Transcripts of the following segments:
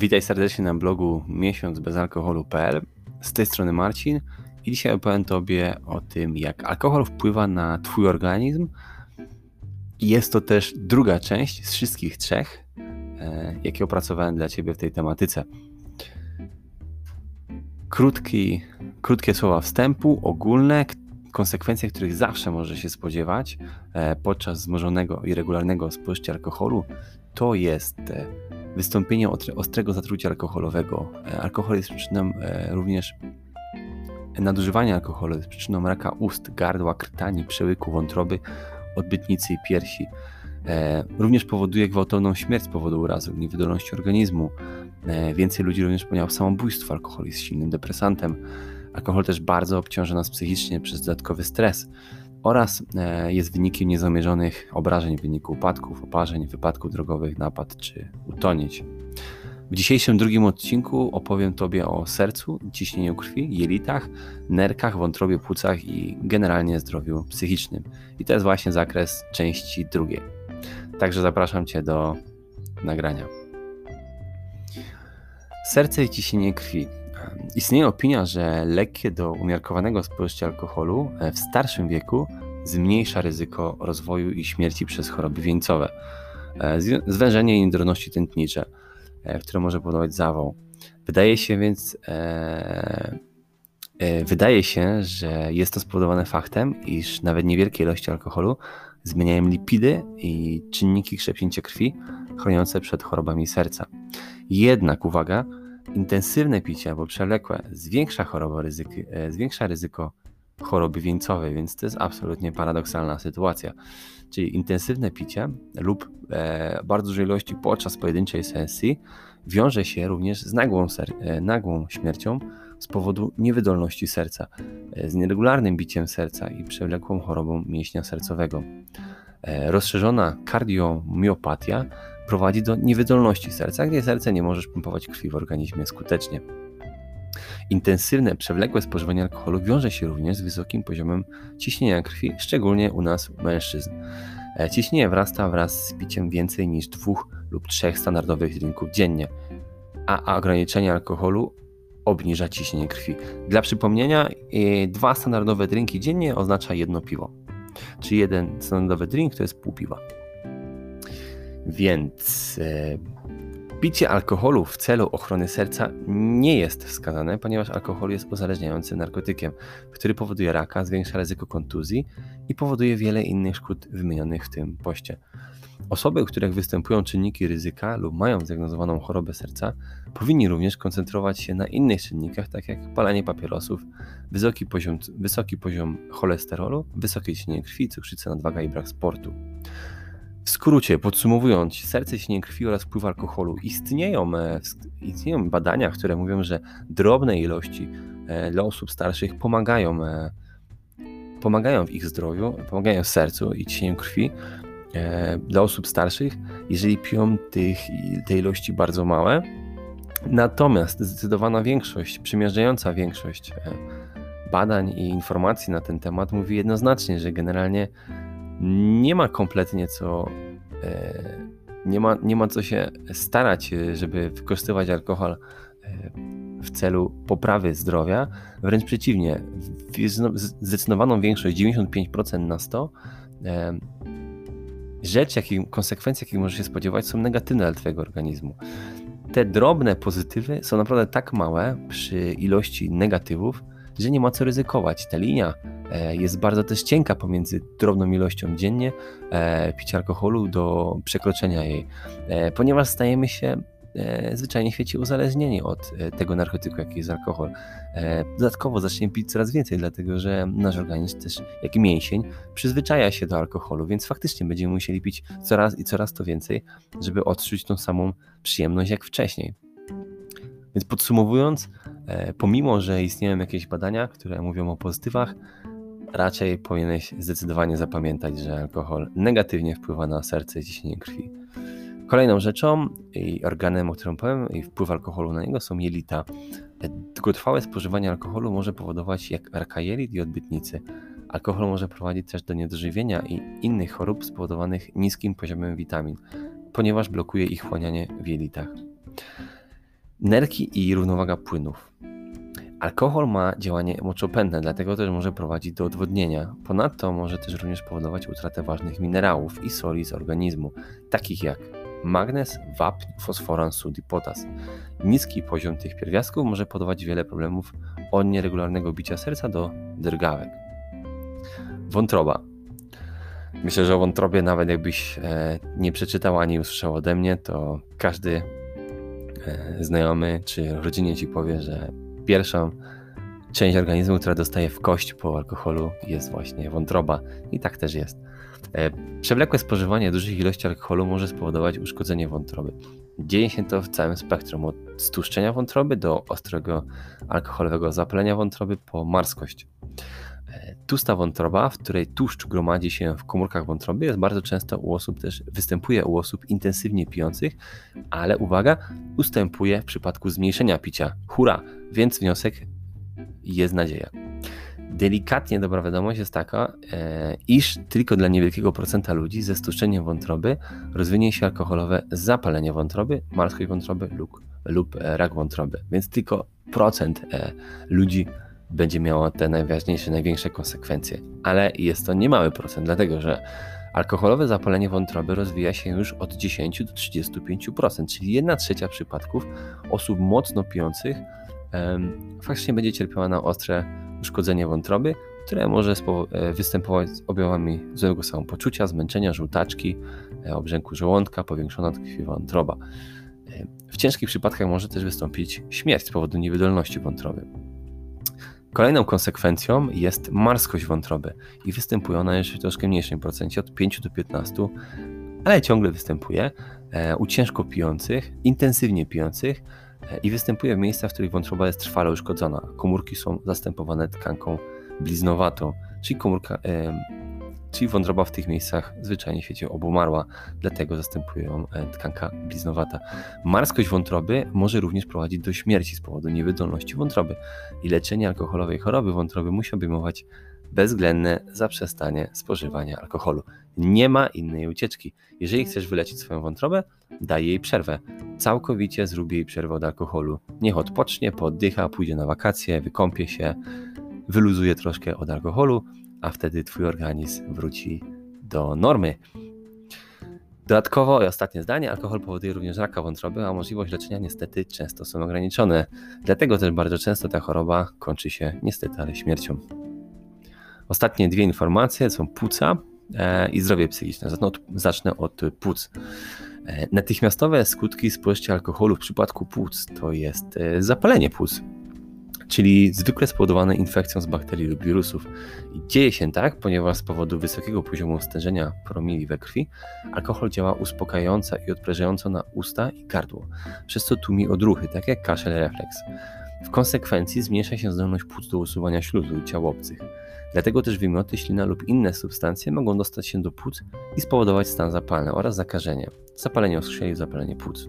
Witaj serdecznie na blogu miesiącbezalkoholu.pl. Z tej strony Marcin i dzisiaj opowiem Tobie o tym, jak alkohol wpływa na Twój organizm. Jest to też druga część z wszystkich trzech, e, jakie opracowałem dla Ciebie w tej tematyce. Krótki, krótkie słowa wstępu, ogólne, konsekwencje, których zawsze może się spodziewać e, podczas wzmożonego i regularnego spożycia alkoholu, to jest e, wystąpienie ostrego zatrucia alkoholowego. E, alkohol jest przyczyną również nadużywania alkoholu, jest przyczyną raka ust, gardła, krtani, przełyku, wątroby, odbytnicy i piersi. Również powoduje gwałtowną śmierć z powodu urazu, niewydolności organizmu. Więcej ludzi również popełniało samobójstwo. Alkohol jest silnym depresantem. Alkohol też bardzo obciąża nas psychicznie przez dodatkowy stres oraz e, jest wynikiem niezamierzonych obrażeń w wyniku upadków, oparzeń, wypadków drogowych, napad czy utonięć. W dzisiejszym drugim odcinku opowiem Tobie o sercu, ciśnieniu krwi, jelitach, nerkach, wątrobie, płucach i generalnie zdrowiu psychicznym. I to jest właśnie zakres części drugiej. Także zapraszam Cię do nagrania. Serce i ciśnienie krwi. Istnieje opinia, że lekkie do umiarkowanego spożycia alkoholu e, w starszym wieku zmniejsza ryzyko rozwoju i śmierci przez choroby wieńcowe, e, zwężenie i niedolności tętnicze, e, które może powodować zawał. Wydaje się więc, e, e, wydaje się, że jest to spowodowane faktem, iż nawet niewielkie ilości alkoholu zmieniają lipidy i czynniki krzepnięcia krwi chroniące przed chorobami serca. Jednak, uwaga, Intensywne picie albo przewlekłe zwiększa, ryzyky, e, zwiększa ryzyko choroby wieńcowej, więc to jest absolutnie paradoksalna sytuacja. Czyli intensywne picie lub e, bardzo dużej ilości podczas pojedynczej sesji wiąże się również z nagłą, e, nagłą śmiercią z powodu niewydolności serca, e, z nieregularnym biciem serca i przewlekłą chorobą mięśnia sercowego. E, rozszerzona kardiomiopatia prowadzi do niewydolności serca, gdzie serce nie może pompować krwi w organizmie skutecznie. Intensywne, przewlekłe spożywanie alkoholu wiąże się również z wysokim poziomem ciśnienia krwi, szczególnie u nas mężczyzn. E, ciśnienie wzrasta wraz z piciem więcej niż dwóch lub trzech standardowych drinków dziennie, a ograniczenie alkoholu obniża ciśnienie krwi. Dla przypomnienia, e, dwa standardowe drinki dziennie oznacza jedno piwo, czyli jeden standardowy drink to jest pół piwa. Więc e, picie alkoholu w celu ochrony serca nie jest wskazane, ponieważ alkohol jest uzależniającym narkotykiem, który powoduje raka, zwiększa ryzyko kontuzji i powoduje wiele innych szkód wymienionych w tym poście. Osoby, u których występują czynniki ryzyka lub mają zdiagnozowaną chorobę serca, powinni również koncentrować się na innych czynnikach, tak jak palenie papierosów, wysoki poziom, wysoki poziom cholesterolu, wysokie ciśnienie krwi, cukrzyca, nadwaga i brak sportu. W skrócie, podsumowując, serce, ciśnienie krwi oraz wpływ alkoholu. Istnieją, e, istnieją badania, które mówią, że drobne ilości e, dla osób starszych pomagają, e, pomagają w ich zdrowiu, pomagają sercu i ciśnieniu krwi. Dla osób starszych, jeżeli piją tych, te ilości bardzo małe, natomiast zdecydowana większość, przymierzająca większość badań i informacji na ten temat mówi jednoznacznie, że generalnie nie ma kompletnie co e, nie ma, nie ma co się starać, żeby wykorzystywać alkohol e, w celu poprawy zdrowia. Wręcz przeciwnie, zdecydowaną większość, 95% na 100, e, rzecz, jakich, konsekwencje, jakich możesz się spodziewać, są negatywne dla Twojego organizmu. Te drobne pozytywy są naprawdę tak małe przy ilości negatywów, że nie ma co ryzykować. Ta linia e, jest bardzo też cienka pomiędzy drobną ilością dziennie e, picia alkoholu do przekroczenia jej, e, ponieważ stajemy się zwyczajnie w świecie uzależnieni od tego narkotyku, jaki jest alkohol. Dodatkowo zaczniemy pić coraz więcej, dlatego że nasz organizm też, jak i mięsień, przyzwyczaja się do alkoholu, więc faktycznie będziemy musieli pić coraz i coraz to więcej, żeby odczuć tą samą przyjemność jak wcześniej. Więc podsumowując, E, pomimo, że istnieją jakieś badania, które mówią o pozytywach, raczej powinieneś zdecydowanie zapamiętać, że alkohol negatywnie wpływa na serce i ciśnienie krwi. Kolejną rzeczą i organem, o którym powiem, i wpływ alkoholu na niego są jelita. Długotrwałe spożywanie alkoholu może powodować jak raka jelit i odbytnicy. Alkohol może prowadzić też do niedożywienia i innych chorób spowodowanych niskim poziomem witamin, ponieważ blokuje ich wchłanianie w jelitach. Nerki i równowaga płynów. Alkohol ma działanie moczopędne, dlatego też może prowadzić do odwodnienia. Ponadto może też również powodować utratę ważnych minerałów i soli z organizmu, takich jak magnez, wapń, fosforan, sód i potas. Niski poziom tych pierwiastków może powodować wiele problemów od nieregularnego bicia serca do drgawek. Wątroba. Myślę, że o wątrobie nawet jakbyś e, nie przeczytał ani usłyszał ode mnie, to każdy znajomy czy rodzinie ci powie, że pierwszą część organizmu, która dostaje w kość po alkoholu jest właśnie wątroba i tak też jest. E, przewlekłe spożywanie dużych ilości alkoholu może spowodować uszkodzenie wątroby. Dzieje się to w całym spektrum, od stłuszczenia wątroby do ostrego alkoholowego zapalenia wątroby po marskość. Tusta wątroba, w której tłuszcz gromadzi się w komórkach wątroby, jest bardzo często u osób też, występuje u osób intensywnie pijących, ale uwaga, ustępuje w przypadku zmniejszenia picia. Hura! Więc wniosek jest nadzieja. Delikatnie dobra wiadomość jest taka, e, iż tylko dla niewielkiego procenta ludzi ze stłuszczeniem wątroby rozwinie się alkoholowe zapalenie wątroby, marskość wątroby lub, lub e, rak wątroby. Więc tylko procent e, ludzi będzie miało te najważniejsze, największe konsekwencje. Ale jest to niemały procent, dlatego że alkoholowe zapalenie wątroby rozwija się już od 10 do 35%, czyli 1 trzecia przypadków osób mocno pijących faktycznie będzie cierpiała na ostre uszkodzenie wątroby, które może e, występować z objawami złego samopoczucia, zmęczenia, żółtaczki, e, obrzęku żołądka, powiększona tkwi wątroba. E, w ciężkich przypadkach może też wystąpić śmierć z powodu niewydolności wątroby. Kolejną konsekwencją jest marskość wątroby i występuje ona jeszcze w troszkę mniejszym procencie, od 5 do 15, ale ciągle występuje u ciężko pijących, intensywnie pijących, i występuje w miejscach, w których wątroba jest trwale uszkodzona. Komórki są zastępowane tkanką bliznowatą, czyli komórka, e, czyli wątroba w tych miejscach zwyczajnie świecie obumarła, dlatego zastępuje ją e, tkanka bliznowata. Marskość wątroby może również prowadzić do śmierci z powodu niewydolności wątroby i leczenie alkoholowej choroby wątroby musi obejmować bezwzględne zaprzestanie spożywania alkoholu. Nie ma innej ucieczki. Jeżeli chcesz wyleczyć swoją wątrobę, daj jej przerwę. Całkowicie zrób jej przerwę od alkoholu. Niech odpocznie, poddycha, pójdzie na wakacje, wykąpie się, wyluzuje troszkę od alkoholu, a wtedy twój organizm wróci do normy. Dodatkowo, i ostatnie zdanie, alkohol powoduje również raka wątroby, a możliwość leczenia niestety często są ograniczone. Dlatego też bardzo często ta choroba kończy się niestety ale śmiercią. Ostatnie dwie informacje są płuca e, i zdrowie psychiczne. Zacznę od płuc. E, natychmiastowe skutki spożycia alkoholu w przypadku płuc to jest e, zapalenie płuc, czyli zwykle spowodowane infekcją z bakterii lub wirusów. I dzieje się tak, ponieważ z powodu wysokiego poziomu stężenia promili we krwi alkohol działa uspokajająco i odprężająco na usta i gardło, przez co tłumi odruchy, takie jak kaszel refleks. W konsekwencji zmniejsza się zdolność płuc do usuwania śluzu i ciał obcych. Dlatego też wymioty, ślina lub inne substancje mogą dostać się do płuc i spowodować stan zapalny oraz zakażenie, zapalenie oskrzeli, zapalenie płuc.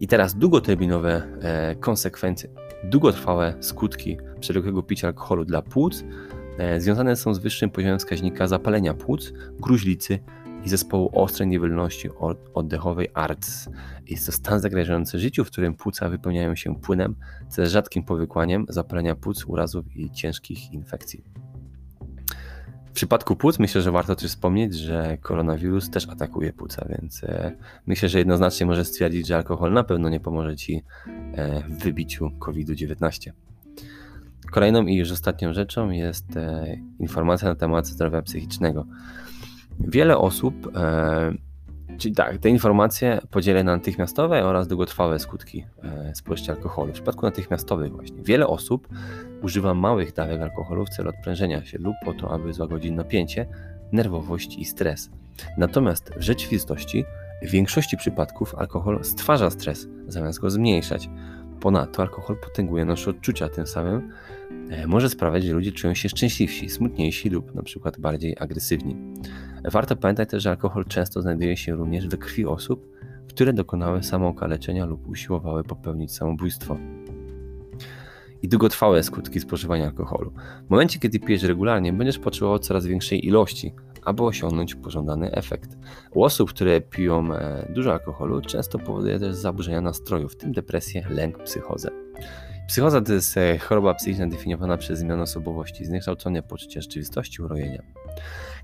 I teraz długoterminowe e, konsekwencje, długotrwałe skutki przewlekłego picia alkoholu dla płuc e, związane są z wyższym poziomem wskaźnika zapalenia płuc, gruźlicy i zespołu ostrej niewydolności oddechowej ARDS. Jest to stan zagrażający życiu, w którym płuca wypełniają się płynem, co jest rzadkim powikłaniem zapalenia płuc, urazów i ciężkich infekcji. W przypadku płuc myślę, że warto też wspomnieć, że koronawirus też atakuje płuca, więc e, myślę, że jednoznacznie może stwierdzić, że alkohol na pewno nie pomoże Ci e, w wybiciu COVID-19. Kolejną i już ostatnią rzeczą jest e, informacja na temat zdrowia psychicznego. Wiele osób Czyli tak, te informacje podzielę na natychmiastowe oraz długotrwałe skutki e, spożycia alkoholu. W przypadku natychmiastowych właśnie wiele osób używa małych dawek alkoholu w celu odprężenia się lub po to, aby złagodzić napięcie, nerwowość i stres. Natomiast w rzeczywistości w większości przypadków alkohol stwarza stres, zamiast go zmniejszać. Ponadto alkohol potęguje nasze odczucia, tym samym e, może sprawiać, że ludzie czują się szczęśliwsi, smutniejsi lub na przykład bardziej agresywni. Warto pamiętać też, że alkohol często znajduje się również we krwi osób, które dokonały samookaleczenia lub usiłowały popełnić samobójstwo. I długotrwałe skutki spożywania alkoholu. W momencie, kiedy pijesz regularnie, będziesz potrzebował coraz większej ilości, aby osiągnąć pożądany efekt. U osób, które piją e, dużo alkoholu, często powoduje też zaburzenia nastroju, w tym depresję, lęk, psychozę. Psychoza to jest e, choroba psychiczna definiowana przez zmianę osobowości, zniekształcone poczucie rzeczywistości, urojenia.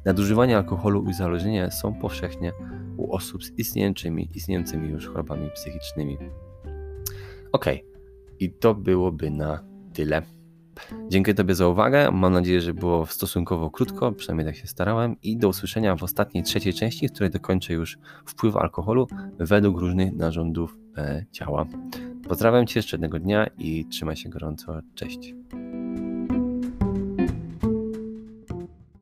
Nadużywanie alkoholu i uzależnienie są powszechnie u osób z istniejącymi, istniejącymi już chorobami psychicznymi. Ok, i to byłoby na tyle. Dziękuję Tobie za uwagę. Mam nadzieję, że było stosunkowo krótko, przynajmniej tak się starałem. I do usłyszenia w ostatniej, trzeciej części, w której dokończę już wpływ alkoholu według różnych narządów e, ciała. Pozdrawiam Cię jeszcze jednego dnia i trzymaj się gorąco. Cześć.